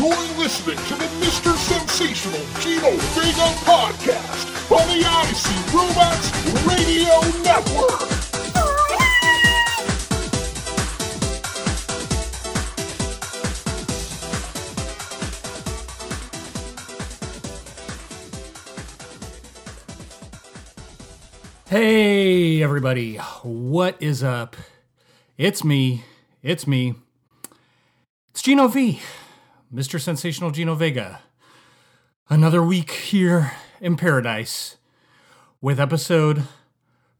You're listening to the Mr. Sensational Gino Vega podcast on the I See Robots Radio Network. Hey, everybody. What is up? It's me. It's me. It's Gino V, Mr. Sensational Gino Vega. Another week here in paradise with episode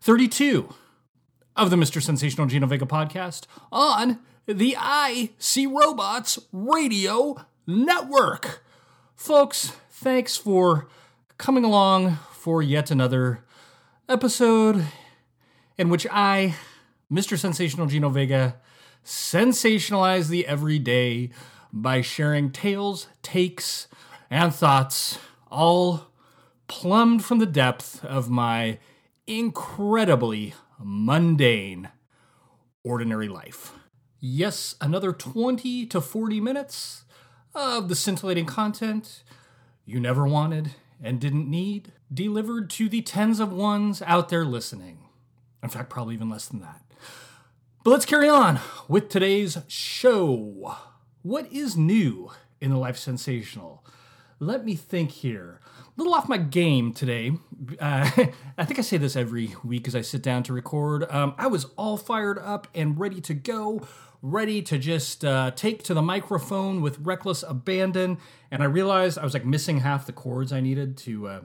32 of the Mr. Sensational Gino Vega podcast on the I See Robots Radio Network. Folks, thanks for coming along for yet another episode in which I, Mr. Sensational Gino Vega, sensationalize the everyday by sharing tales, takes, and thoughts, all plumbed from the depth of my incredibly mundane, ordinary life. Yes, another 20 to 40 minutes of the scintillating content you never wanted and didn't need, delivered to the tens of ones out there listening. In fact, probably even less than that. But let's carry on with today's show. What is new in the life sensational? Let me think here. A little off my game today. Uh, I think I say this every week as I sit down to record. Um, I was all fired up and ready to go, ready to just uh, take to the microphone with reckless abandon. And I realized I was like missing half the cords I needed to uh,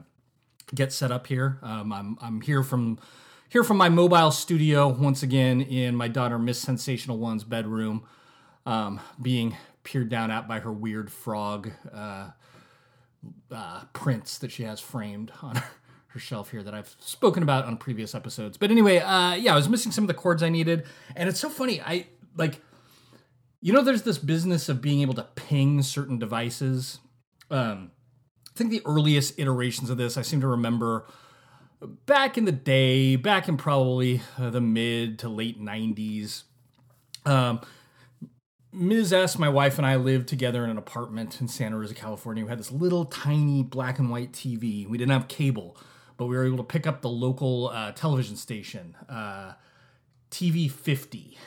get set up here. Um, I'm, I'm here from here from my mobile studio once again in my daughter Miss Sensational One's bedroom, um, being peered down at by her weird frog uh, uh, prints that she has framed on her, shelf here that I've spoken about on previous episodes. But anyway, uh, yeah, I was missing some of the cords I needed, and it's so funny. I like, you know, there's this business of being able to ping certain devices. Um, I think the earliest iterations of this, I seem to remember back in the day, back in probably uh, the mid to late 90s. Um, Ms. S, my wife, and I lived together in an apartment in Santa Rosa, California. We had this little tiny black and white TV. We didn't have cable, but we were able to pick up the local uh, television station, uh, TV 50.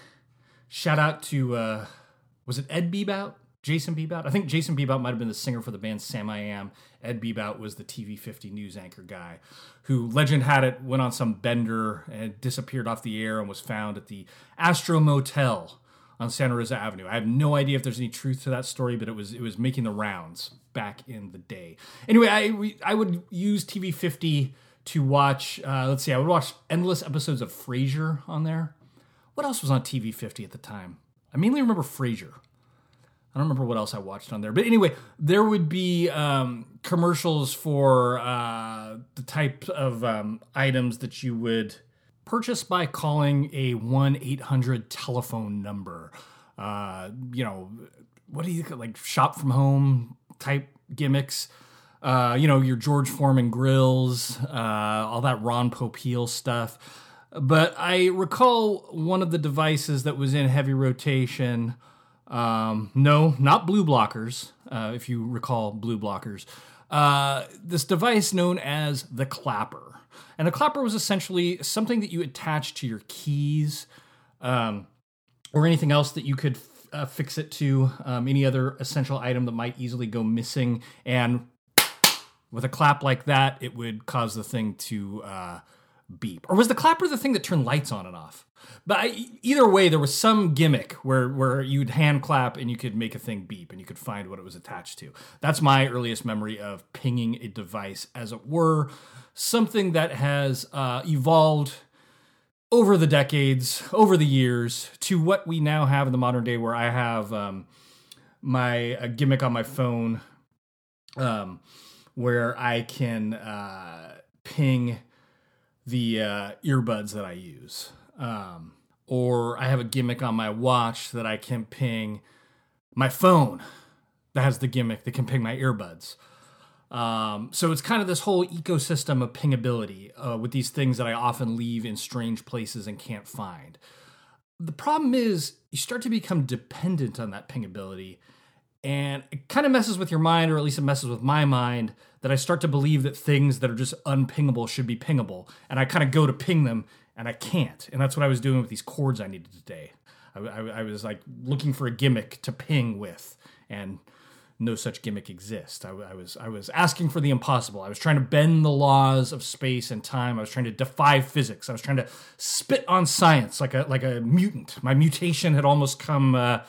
Shout out to, uh, was it Ed Bebout? Jason Bebout? I think Jason Bebout might have been the singer for the band Sam I Am. Ed Bebout was the TV 50 news anchor guy who, legend had it, went on some bender and disappeared off the air and was found at the Astro Motel on Santa Rosa Avenue. I have no idea if there's any truth to that story, but it was it was making the rounds back in the day. Anyway, I we, I would use TV 50 to watch. Uh, let's see, I would watch endless episodes of Frasier on there. What else was on TV 50 at the time? I mainly remember Frasier. I don't remember what else I watched on there, but anyway, there would be um, commercials for uh, the type of um, items that you would purchase by calling a one eight hundred telephone number. Uh, you know, what do you like shop from home type gimmicks? Uh, you know, your George Foreman grills, uh, all that Ron Popeil stuff. But I recall one of the devices that was in heavy rotation. Um, no, not blue blockers, uh, if you recall blue blockers. Uh, this device known as the clapper. And a clapper was essentially something that you attach to your keys um, or anything else that you could uh, fix it to, um, any other essential item that might easily go missing. And with a clap like that, it would cause the thing to uh, beep. Or was the clapper the thing that turned lights on and off? But I, either way, there was some gimmick where where you'd hand clap and you could make a thing beep and you could find what it was attached to. That's my earliest memory of pinging a device, as it were, something that has uh, evolved over the decades, over the years, to what we now have in the modern day, where I have um, my gimmick on my phone, um, where I can uh, ping the uh, earbuds that I use. Um, or I have a gimmick on my watch that I can ping my phone that has the gimmick that can ping my earbuds. Um, so it's kind of this whole ecosystem of pingability uh, with these things that I often leave in strange places and can't find. The problem is you start to become dependent on that pingability, And it kind of messes with your mind, or at least it messes with my mind, that I start to believe that things that are just unpingable should be pingable. And I kind of go to ping them and I can't. And that's what I was doing with these cords I needed today. I, I, I was like looking for a gimmick to ping with. And no such gimmick exists. I, I, was I was asking for the impossible. I was trying to bend the laws of space and time. I was trying to defy physics. I was trying to spit on science like a like a mutant. My mutation had almost come uh,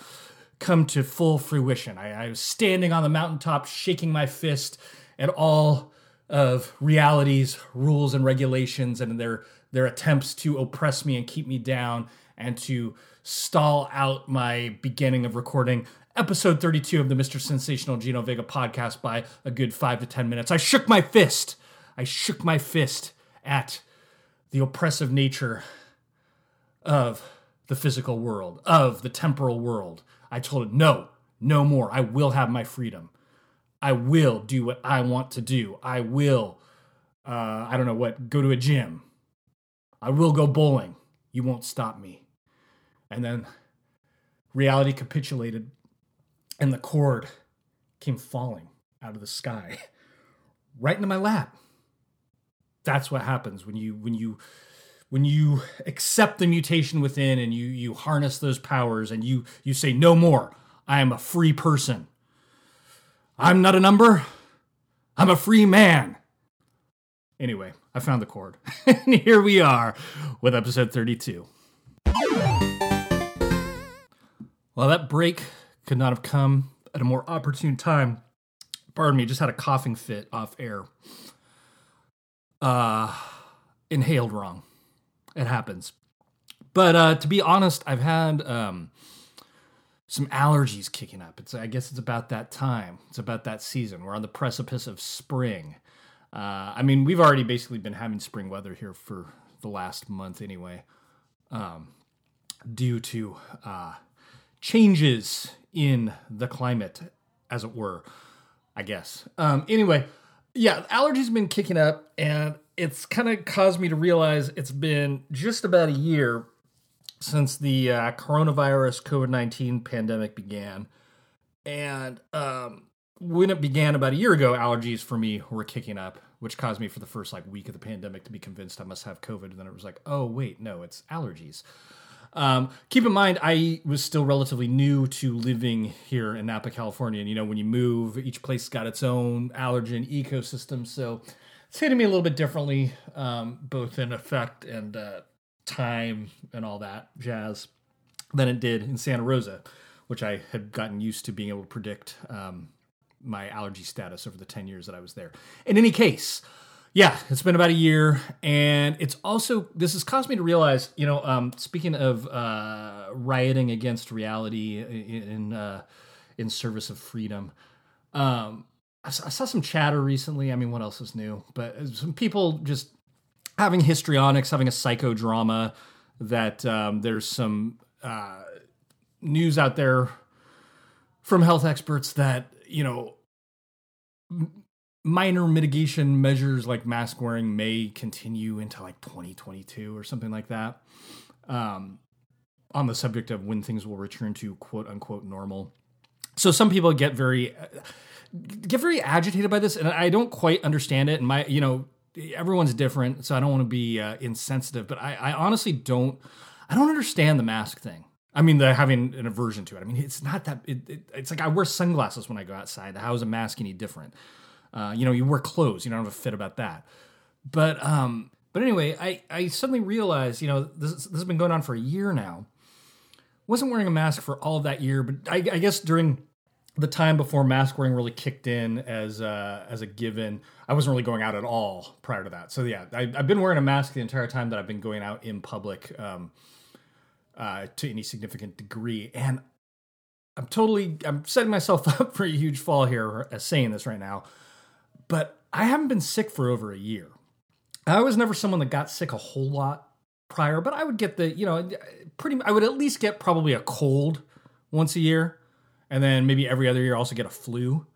come to full fruition. I, I was standing on the mountaintop, shaking my fist at all of reality's rules and regulations and their their attempts to oppress me and keep me down and to stall out my beginning of recording episode 32 of the Mr. Sensational Gino Vega podcast by a good five to 10 minutes. I shook my fist. I shook my fist at the oppressive nature of the physical world, of the temporal world. I told it, no, no more. I will have my freedom. I will do what I want to do. I will, uh, I don't know what, go to a gym. I will go bowling. You won't stop me. And then reality capitulated and the cord came falling out of the sky right into my lap. That's what happens when you when you when you accept the mutation within and you you harness those powers and you you say no more. I am a free person. I'm not a number. I'm a free man. Anyway i found the cord. And here we are with episode 32 well that break could not have come at a more opportune time. Pardon me, just had a coughing fit off air. Uh, inhaled wrong. It happens. But uh, to be honest, I've had um, some allergies kicking up. It's I guess it's about that time. It's about that season. We're on the precipice of spring. Uh, I mean, we've already basically been having spring weather here for the last month anyway, um, due to uh, changes in the climate, as it were, I guess. Um, anyway, yeah, allergies have been kicking up, and it's kind of caused me to realize it's been just about a year since the uh, coronavirus COVID 19 pandemic began. And um, when it began about a year ago, allergies for me were kicking up, which caused me for the first like week of the pandemic to be convinced I must have COVID. And then it was like, oh, wait, no, it's allergies. Um, keep in mind, I was still relatively new to living here in Napa, California. And, you know, when you move, each place got its own allergen ecosystem. So it's hitting me a little bit differently, um, both in effect and uh, time and all that jazz, than it did in Santa Rosa, which I had gotten used to being able to predict um, my allergy status over the 10 years that I was there. In any case, yeah, it's been about a year, and it's also this has caused me to realize, you know, um, speaking of uh, rioting against reality in uh, in service of freedom, um, I, saw some chatter recently. I mean, what else is new? But some people just having histrionics, having a psychodrama that um, there's some uh, news out there from health experts that you know minor mitigation measures like mask wearing may continue into like 2022 or something like that. Um, on the subject of when things will return to quote unquote normal. So some people get very get very agitated by this, and I don't quite understand it. And my, you know, everyone's different, so I don't want to be uh, insensitive, but I, I honestly don't. I don't understand the mask thing. I mean, the having an aversion to it. I mean, it's not that. It, it, it's like I wear sunglasses when I go outside. How is a mask any different? Uh, you know, you wear clothes. You don't have a fit about that. But um, but anyway, I I suddenly realized, you know, this this has been going on for a year now. Wasn't wearing a mask for all of that year, but I, I guess during the time before mask wearing really kicked in as uh, as a given, I wasn't really going out at all prior to that. So yeah, I, have been wearing a mask the entire time that I've been going out in public um, uh, to any significant degree, and I'm totally I'm setting myself up for a huge fall here as saying this right now but I haven't been sick for over a year. I was never someone that got sick a whole lot prior, but I would get the, you know, pretty, I would at least get probably a cold once a year. And then maybe every other year also get a flu.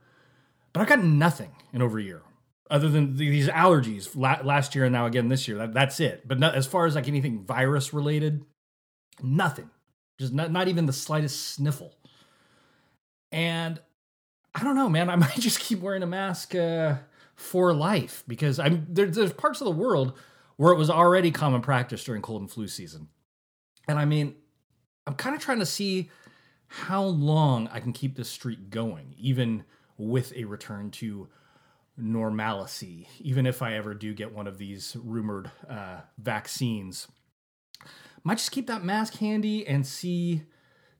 But I've gotten nothing in over a year other than these allergies last year and now again this year. That, that's it. But not, as far as like anything virus related, nothing. Just not, not even the slightest sniffle. And I don't know, man. I might just keep wearing a mask uh, for life because I'm there, there's parts of the world where it was already common practice during cold and flu season, and I mean, I'm kind of trying to see how long I can keep this streak going, even with a return to normalcy, even if I ever do get one of these rumored uh, vaccines. Might just keep that mask handy and see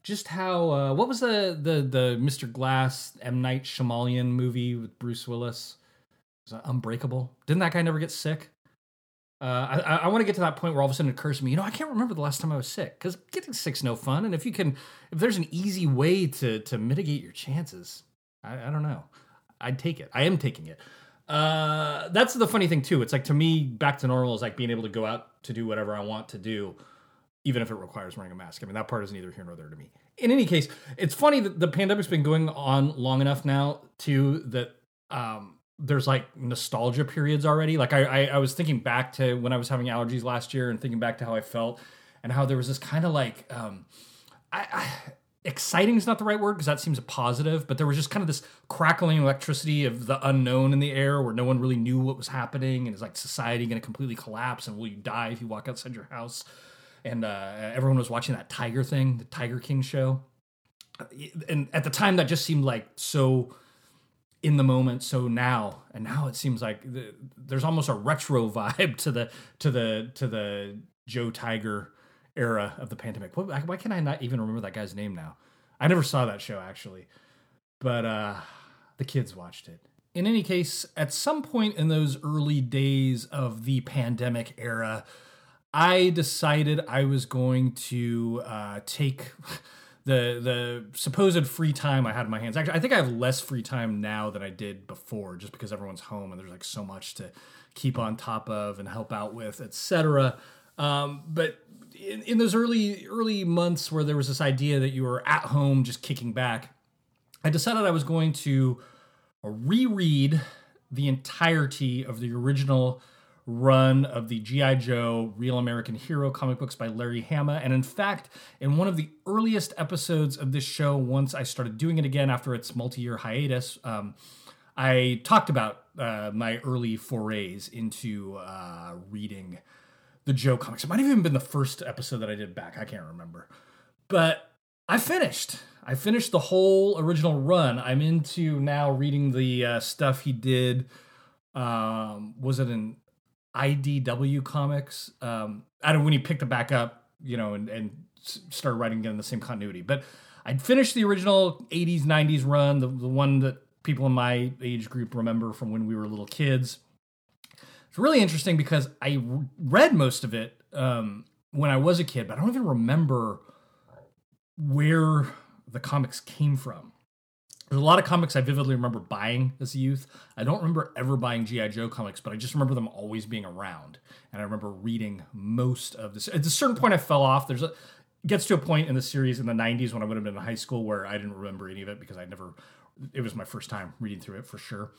just how uh, what was the the the Mr. Glass M Night Shyamalan movie with Bruce Willis? Unbreakable? Didn't that guy never get sick? Uh, I, I want to get to that point where all of a sudden it occurs to me, you know, I can't remember the last time I was sick because getting sick's no fun. And if you can, if there's an easy way to to mitigate your chances, I, I don't know. I'd take it. I am taking it. Uh, that's the funny thing too. It's like to me, back to normal is like being able to go out to do whatever I want to do, even if it requires wearing a mask. I mean, that part is neither here nor there to me. In any case, it's funny that the pandemic's been going on long enough now too that um, there's like nostalgia periods already. Like I, I, I was thinking back to when I was having allergies last year and thinking back to how I felt and how there was this kind of like, um, I, I exciting is not the right word because that seems a positive, but there was just kind of this crackling electricity of the unknown in the air where no one really knew what was happening. And it's like society going to completely collapse and will you die if you walk outside your house? And uh, everyone was watching that Tiger thing, the Tiger King show. And at the time, that just seemed like so in the moment so now. And now it seems like the, there's almost a retro vibe to the to the to the joe tiger era of the pandemic. What, why can i not even remember that guy's name now? I never saw that show actually. But uh the kids watched it. In any case at some point in those early days of the pandemic era i decided i was going to uh take the the supposed free time I had in my hands. Actually, I think I have less free time now than I did before, just because everyone's home and there's like so much to keep on top of and help out with, etc. Um, but in, in those early early months where there was this idea that you were at home just kicking back, I decided I was going to reread the entirety of the original run of the G.I. Joe Real American Hero comic books by Larry Hama. And in fact, in one of the earliest episodes of this show, once I started doing it again after its multi year hiatus, um, I talked about uh, my early forays into uh, reading the Joe comics. It might have even been the first episode that I did back. I can't remember. But I finished. I finished the whole original run. I'm into now reading the uh, stuff he did. Um, was it in IDW comics. Um, I don't when he picked it back up, you know, and, and started writing again in the same continuity. But I'd finished the original 80s, 90s run, the, the one that people in my age group remember from when we were little kids. It's really interesting because I read most of it um, when I was a kid, but I don't even remember where the comics came from. There's a lot of comics I vividly remember buying as a youth. I don't remember ever buying G.I. Joe comics, but I just remember them always being around. And I remember reading most of this. At a certain point, I fell off. There's a gets to a point in the series in the 90s when I would have been in high school where I didn't remember any of it because I never, it was my first time reading through it for sure.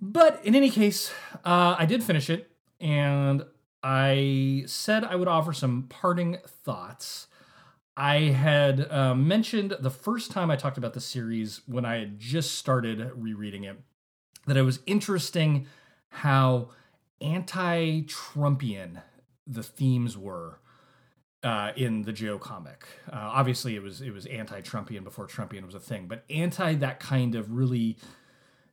But in any case, uh, I did finish it and I said I would offer some parting thoughts. I had uh, mentioned the first time I talked about the series when I had just started rereading it that it was interesting how anti Trumpian the themes were. Uh, in the Joe comic, uh, obviously it was it was anti-Trumpian before Trumpian was a thing, but anti that kind of really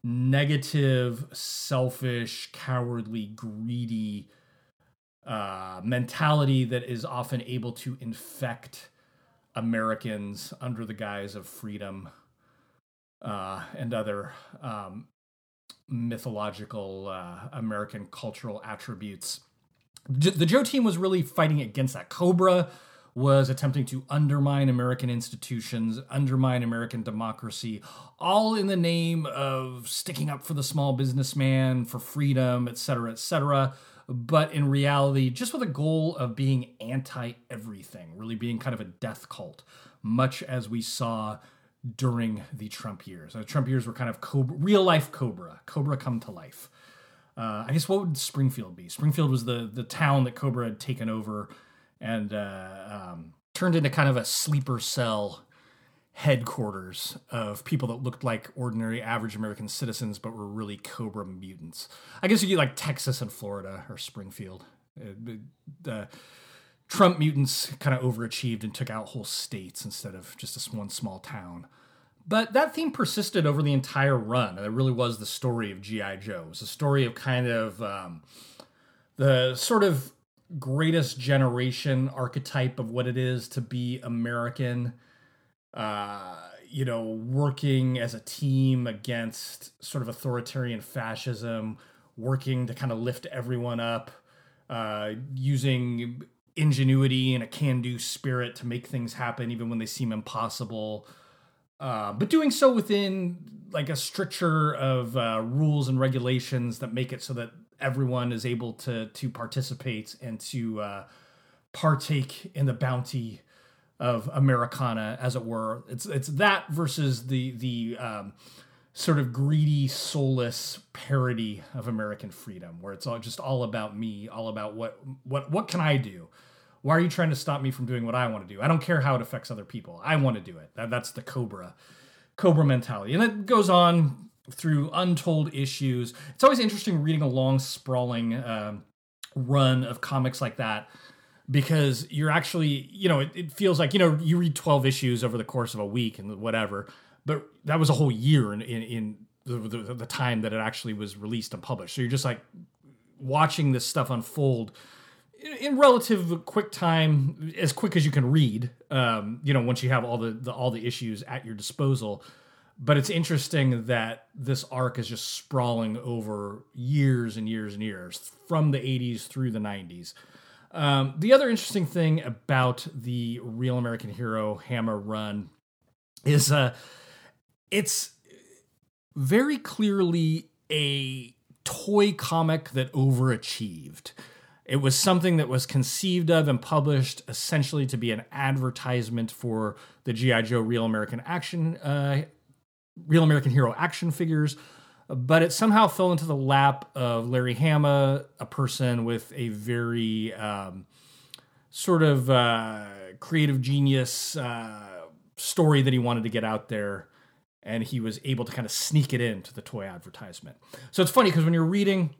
negative, selfish, cowardly, greedy uh, mentality that is often able to infect Americans under the guise of freedom uh, and other um, mythological uh, American cultural attributes. The Joe team was really fighting against that. Cobra was attempting to undermine American institutions, undermine American democracy, all in the name of sticking up for the small businessman, for freedom, et cetera, et cetera but in reality, just with a goal of being anti everything, really being kind of a death cult, much as we saw during the Trump years. The Trump years were kind of Cobra, real life Cobra, Cobra come to life. Uh, I guess what would Springfield be? Springfield was the the town that Cobra had taken over and uh, um, turned into kind of a sleeper cell headquarters of people that looked like ordinary average American citizens but were really Cobra mutants. I guess you get like Texas and Florida or Springfield. Uh, the Trump mutants kind of overachieved and took out whole states instead of just this one small town. But that theme persisted over the entire run, and it really was the story of G.I. Joe. It was a story of kind of um, the sort of greatest generation archetype of what it is to be American uh, you know, working as a team against sort of authoritarian fascism, working to kind of lift everyone up, uh, using ingenuity and a can do spirit to make things happen even when they seem impossible. Uh, but doing so within like a stricture of uh, rules and regulations that make it so that everyone is able to to participate and to uh, partake in the bounty of Americana, as it were. It's it's that versus the the um, sort of greedy, soulless parody of American freedom, where it's all just all about me, all about what what what can I do? Why are you trying to stop me from doing what I want to do? I don't care how it affects other people. I want to do it. That, that's the Cobra, Cobra mentality, and it goes on through untold issues. It's always interesting reading a long, sprawling um, run of comics like that because you're actually, you know, it, it, feels like, you know, you read 12 issues over the course of a week and whatever, but that was a whole year in, in, in the, the, the time that it actually was released and published. So you're just like watching this stuff unfold in relative quick time, as quick as you can read. Um, you know, once you have all the, the all the issues at your disposal. But it's interesting that this arc is just sprawling over years and years and years, from the 80s through the 90s. Um, the other interesting thing about the Real American Hero Hama run is uh, it's very clearly a toy comic that overachieved. It was something that was conceived of and published essentially to be an advertisement for the GI Joe Real American Action, uh, Real American Hero action figures, but it somehow fell into the lap of Larry Hama, a person with a very um, sort of uh, creative genius uh, story that he wanted to get out there. And he was able to kind of sneak it into the toy advertisement. So it's funny because when you're reading,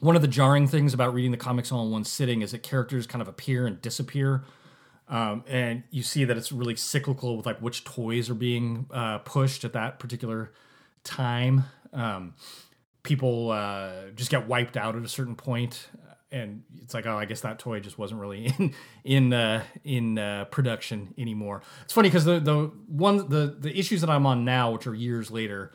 one of the jarring things about reading the comics all in one sitting is that characters kind of appear and disappear. Um, and you see that it's really cyclical with like which toys are being uh, pushed at that particular time. Um, people uh, just get wiped out at a certain point, and it's like, oh, I guess that toy just wasn't really in in uh, in uh, production anymore. It's funny because the the one the the issues that I'm on now, which are years later,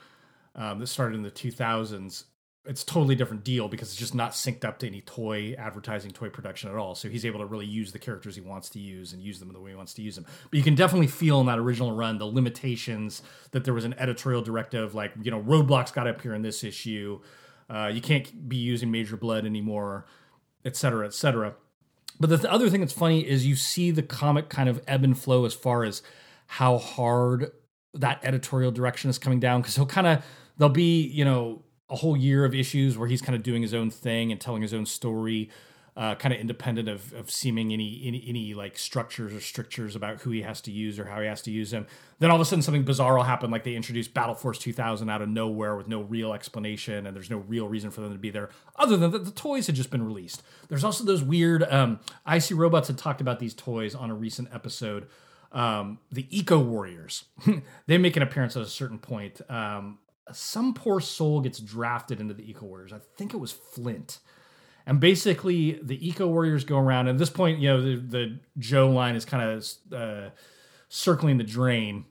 um, that started in the 2000s, it's totally different deal because it's just not synced up to any toy advertising, toy production at all. So he's able to really use the characters he wants to use and use them the way he wants to use them. But you can definitely feel in that original run the limitations that there was an editorial directive, like you know, Roadblock's got to appear in this issue. Uh, you can't be using Major Bludd anymore, et cetera, et cetera. But the th- other thing that's funny is you see the comic kind of ebb and flow as far as how hard that editorial direction is coming down because he'll kind of there'll be you know a whole year of issues where he's kind of doing his own thing and telling his own story, uh, kind of independent of, of seeming any, any any like structures or strictures about who he has to use or how he has to use them. Then all of a sudden something bizarre will happen, like they introduce Battle Force 2000 out of nowhere with no real explanation and there's no real reason for them to be there, other than that the toys had just been released. There's also those weird. Um, IC Robots had talked about these toys on a recent episode. Um, the Eco Warriors. they make an appearance at a certain point. Um, some poor soul gets drafted into the Eco Warriors. I think it was Flint. And basically, the Eco Warriors go around. At this point, you know, the, the Joe line is kind of uh, circling the drain.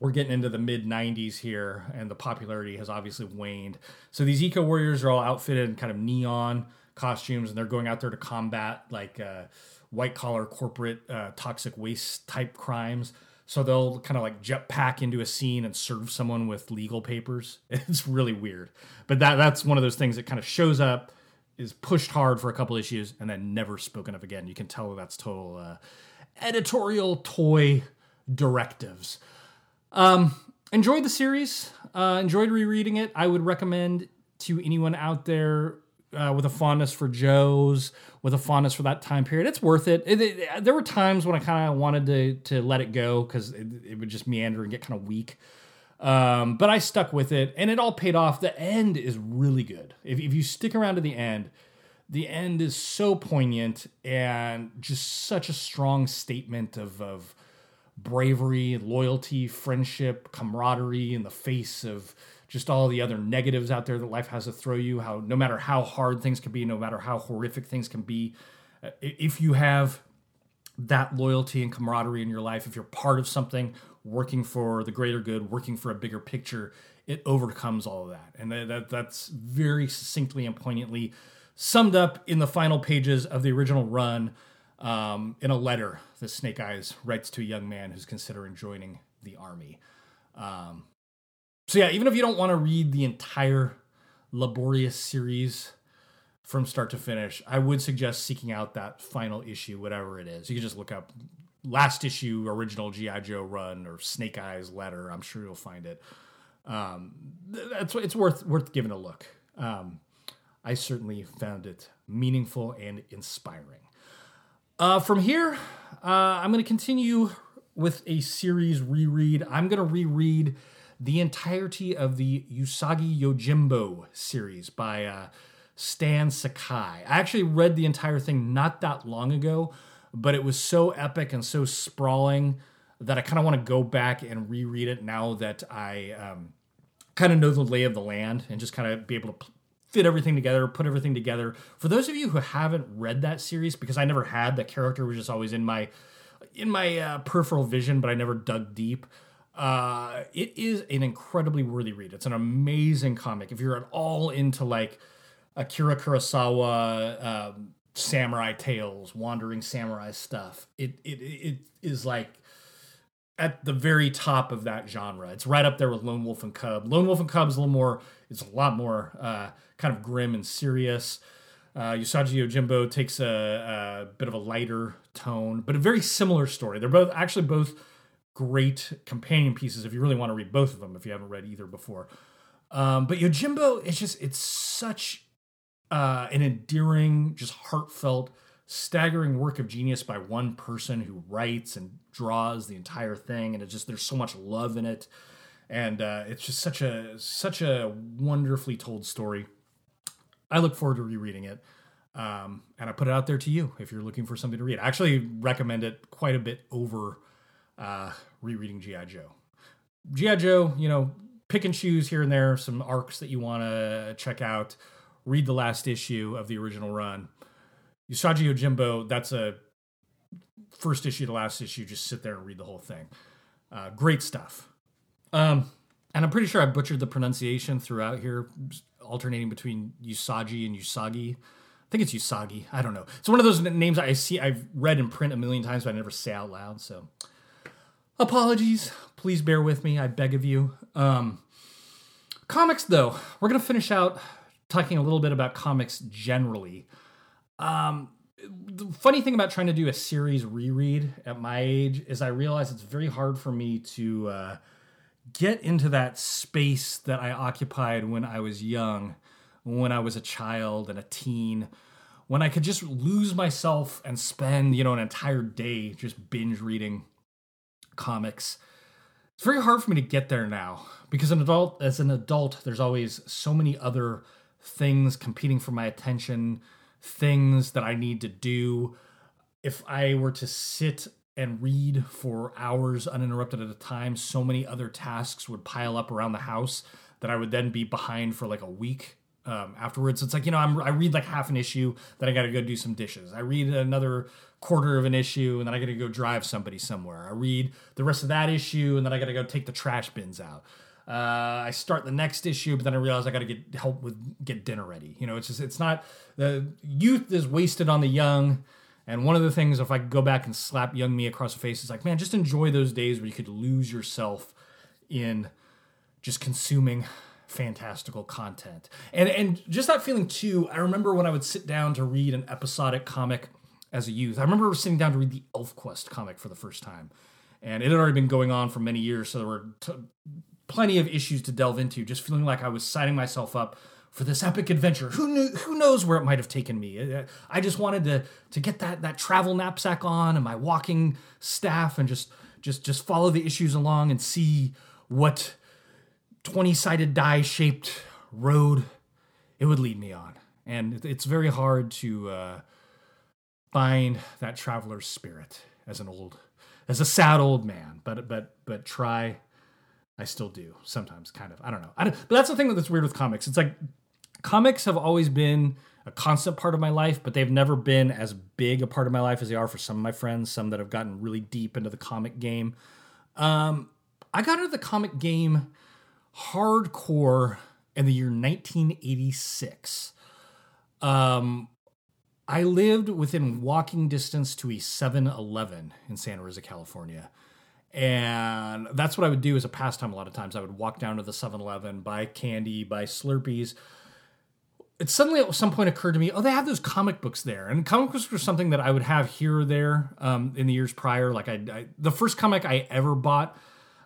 We're getting into the mid 90s here, and the popularity has obviously waned. So these Eco Warriors are all outfitted in kind of neon costumes, and they're going out there to combat like uh, white collar corporate uh, toxic waste type crimes. So they'll kind of like jetpack into a scene and serve someone with legal papers. It's really weird. But that that's one of those things that kind of shows up, is pushed hard for a couple issues, and then never spoken of again. You can tell that's total uh, editorial toy directives. Um, enjoyed the series. Uh, enjoyed rereading it. I would recommend to anyone out there uh, with a fondness for Joe's, with a fondness for that time period. It's worth it. it, it there were times when I kind of wanted to to let it go because it, it, would just meander and get kind of weak. Um, but I stuck with it, and it all paid off. The end is really good. If, if you stick around to the end, the end is so poignant and just such a strong statement of of bravery, loyalty, friendship, camaraderie in the face of just all the other negatives out there that life has to throw you. How no matter how hard things can be, no matter how horrific things can be, uh, if you have that loyalty and camaraderie in your life, if you're part of something, working for the greater good, working for a bigger picture, it overcomes all of that. And that, that's very succinctly and poignantly summed up in the final pages of the original run um, in a letter that Snake Eyes writes to a young man who's considering joining the army. Um, so, yeah, even if you don't want to read the entire laborious series from start to finish, I would suggest seeking out that final issue, whatever it is. You can just look up last issue original GI Joe run or Snake Eyes letter. I'm sure you'll find it. Um, that's it's worth worth giving a look. Um, I certainly found it meaningful and inspiring. Uh, from here, uh, I'm going to continue with a series reread. I'm going to reread the entirety of the Usagi Yojimbo series by uh, Stan Sakai. I actually read the entire thing not that long ago, but it was so epic and so sprawling that I kind of want to go back and reread it now that I um, kind of know the lay of the land and just kind of be able to fit everything together, put everything together. For those of you who haven't read that series, because I never had, the character was just always in my in my uh, peripheral vision, but I never dug deep. Uh, it is an incredibly worthy read. It's an amazing comic. If you're at all into like Akira Kurosawa, um, samurai tales, wandering samurai stuff, it it it is like at the very top of that genre. It's right up there with Lone Wolf and Cub. Lone Wolf and Cub is a little more, it's a lot more uh, kind of grim and serious. Uh, Usagi Yojimbo takes a, a, bit of a lighter tone, but a very similar story. They're both actually both great companion pieces if you really want to read both of them if you haven't read either before. Um, but Yojimbo is just it's such uh, an endearing, just heartfelt, staggering work of genius by one person who writes and draws the entire thing, and it just there's so much love in it, and uh, it's just such a such a wonderfully told story. I look forward to rereading it. Um, and I put it out there to you if you're looking for something to read. I actually recommend it quite a bit over uh, rereading G.I. Joe. G.I. Joe, you know, pick and choose here and there some arcs that you want to check out. Read the last issue of the original run. Usagi Yojimbo, that's a first issue to last issue. Just sit there and read the whole thing. Uh, great stuff. Um, and I'm pretty sure I butchered the pronunciation throughout here, alternating between Usagi and Usagi. I think it's Usagi. I don't know. It's one of those names I see I've read in print a million times, but I never say out loud. So apologies. Please bear with me. I beg of you. Um, comics, though, we're gonna finish out talking a little bit about comics generally. Um, the funny thing about trying to do a series reread at my age is I realize it's very hard for me to uh, get into that space that I occupied when I was young, when I was a child and a teen, when I could just lose myself and spend, you know, an entire day just binge reading comics. It's very hard for me to get there now because an adult as an adult there's always so many other things competing for my attention, things that I need to do. If I were to sit and read for hours uninterrupted at a time, so many other tasks would pile up around the house that I would then be behind for like a week um, afterwards. It's like, you know, I'm, I read like half an issue, then I got to go do some dishes. I read another quarter of an issue, and then I got to go drive somebody somewhere. I read the rest of that issue, and then I got to go take the trash bins out. Uh, I start the next issue, but then I realize I got to get help with get dinner ready. You know, it's just it's not the youth is wasted on the young and one of the things, if I go back and slap young me across the face, is like, man, just enjoy those days where you could lose yourself in just consuming fantastical content. And and just that feeling too, I remember when I would sit down to read an episodic comic as a youth. I remember sitting down to read the ElfQuest comic for the first time. And it had already been going on for many years, so there were t- plenty of issues to delve into, just feeling like I was signing myself up for this epic adventure. Who knew? Who knows where it might have taken me? I just wanted to to get that that travel knapsack on and my walking staff and just just just follow the issues along and see what twenty sided die shaped road it would lead me on. And it's very hard to uh, find that traveler's spirit as an old as a sad old man. But but but try. I still do sometimes, kind of. I don't know. I don't, but that's the thing that's weird with comics. It's like comics have always been a constant part of my life, but they've never been as big a part of my life as they are for some of my friends. Some that have gotten really deep into the comic game. Um, I got into the comic game hardcore in the year 1986. Um, I lived within walking distance to a 7 Eleven in Santa Rosa, California. And that's what I would do as a pastime a lot of times. I would walk down to the 7 Eleven, buy candy, buy Slurpees. It suddenly at some point occurred to me, oh, they have those comic books there. And comic books were something that I would have here or there um, in the years prior. Like, I, I, the first comic I ever bought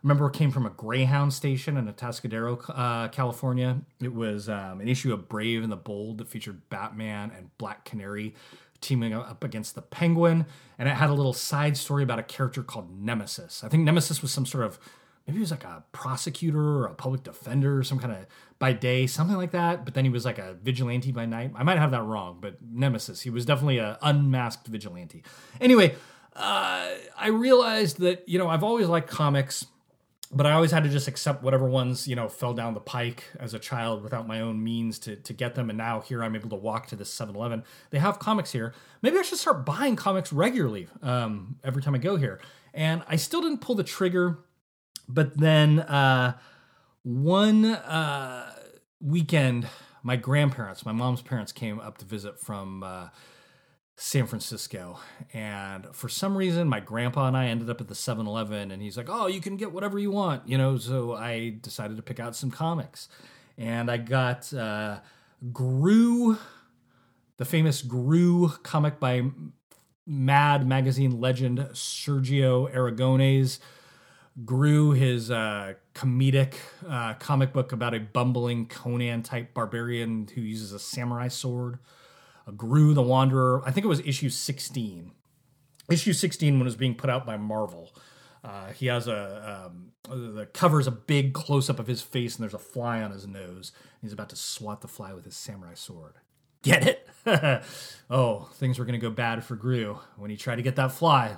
remember it came from a Greyhound station in Atascadero, uh, California. It was um, an issue of Brave and the Bold that featured Batman and Black Canary teaming up against the Penguin, and it had a little side story about a character called Nemesis. I think Nemesis was some sort of maybe he was like a prosecutor or a public defender or some kind of by day, something like that. But then he was like a vigilante by night. I might have that wrong, but Nemesis, he was definitely an unmasked vigilante. Anyway, uh, I realized that you know I've always liked comics but I always had to just accept whatever ones you know fell down the pike as a child without my own means to to get them. And now here I'm able to walk to this 7-Eleven. They have comics here. Maybe I should start buying comics regularly um, every time I go here. And I still didn't pull the trigger, but then uh, one uh, weekend, my grandparents, my mom's parents, came up to visit from. Uh, San Francisco. And for some reason, my grandpa and I ended up at the 7 Eleven, and he's like, Oh, you can get whatever you want, you know. So I decided to pick out some comics. And I got uh, Groo, the famous Groo comic by Mad magazine legend Sergio Aragonés. Groo his uh, comedic uh, comic book about a bumbling Conan type barbarian who uses a samurai sword. Groo the Wanderer. I think it was issue 16. Issue 16 when it was being put out by Marvel. Uh, he has a um, the cover is a big close up of his face, and there's a fly on his nose. He's about to swat the fly with his samurai sword. Get it? oh, things were to go bad for Groo when he tried to get that fly.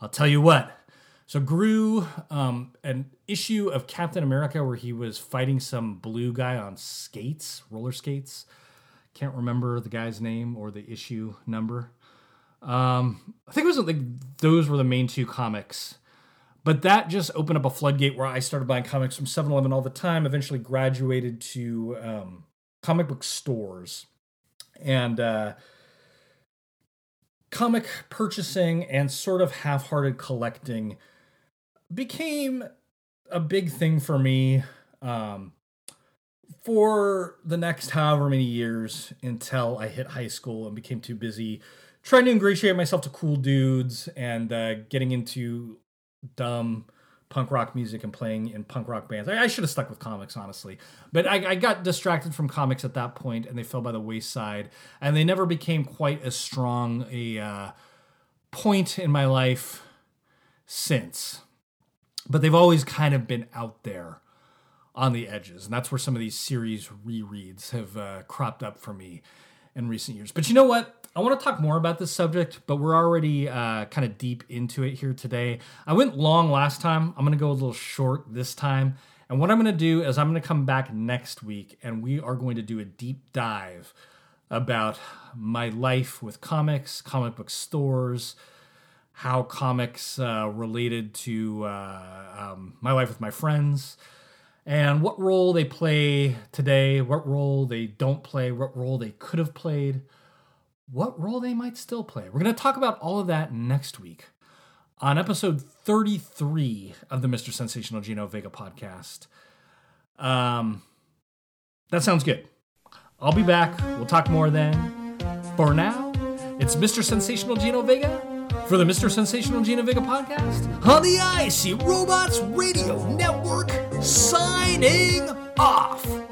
I'll tell you what. So Groo, um, an issue of Captain America where he was fighting some blue guy on skates, roller skates. Can't remember the guy's name or the issue number. Um, I think it was like those were the main two comics. But that just opened up a floodgate where I started buying comics from 7 Eleven all the time, eventually graduated to um, comic book stores. And uh, comic purchasing and sort of half hearted collecting became a big thing for me. Um, for the next however many years until I hit high school and became too busy trying to ingratiate myself to cool dudes and uh, getting into dumb punk rock music and playing in punk rock bands. I, I should have stuck with comics, honestly. But I, I, got distracted from comics at that point and they fell by the wayside. And they never became quite as strong a uh, point in my life since. But they've always kind of been out there on the edges. And that's where some of these series rereads have uh, cropped up for me in recent years. But you know what? I want to talk more about this subject, but we're already uh, kind of deep into it here today. I went long last time. I'm going to go a little short this time. And what I'm going to do is I'm going to come back next week and we are going to do a deep dive about my life with comics, comic book stores, how comics uh, related to uh, um, my life with my friends and what role they play today, what role they don't play, what role they could have played, what role they might still play. We're going to talk about all of that next week on episode 33 of the Mr. Sensational Gino Vega podcast. Um, that sounds good. I'll be back. We'll talk more then. For now, it's Mr. Sensational Gino Vega for the Mr. Sensational Gino Vega podcast on the IC Robots Radio Network, signing off.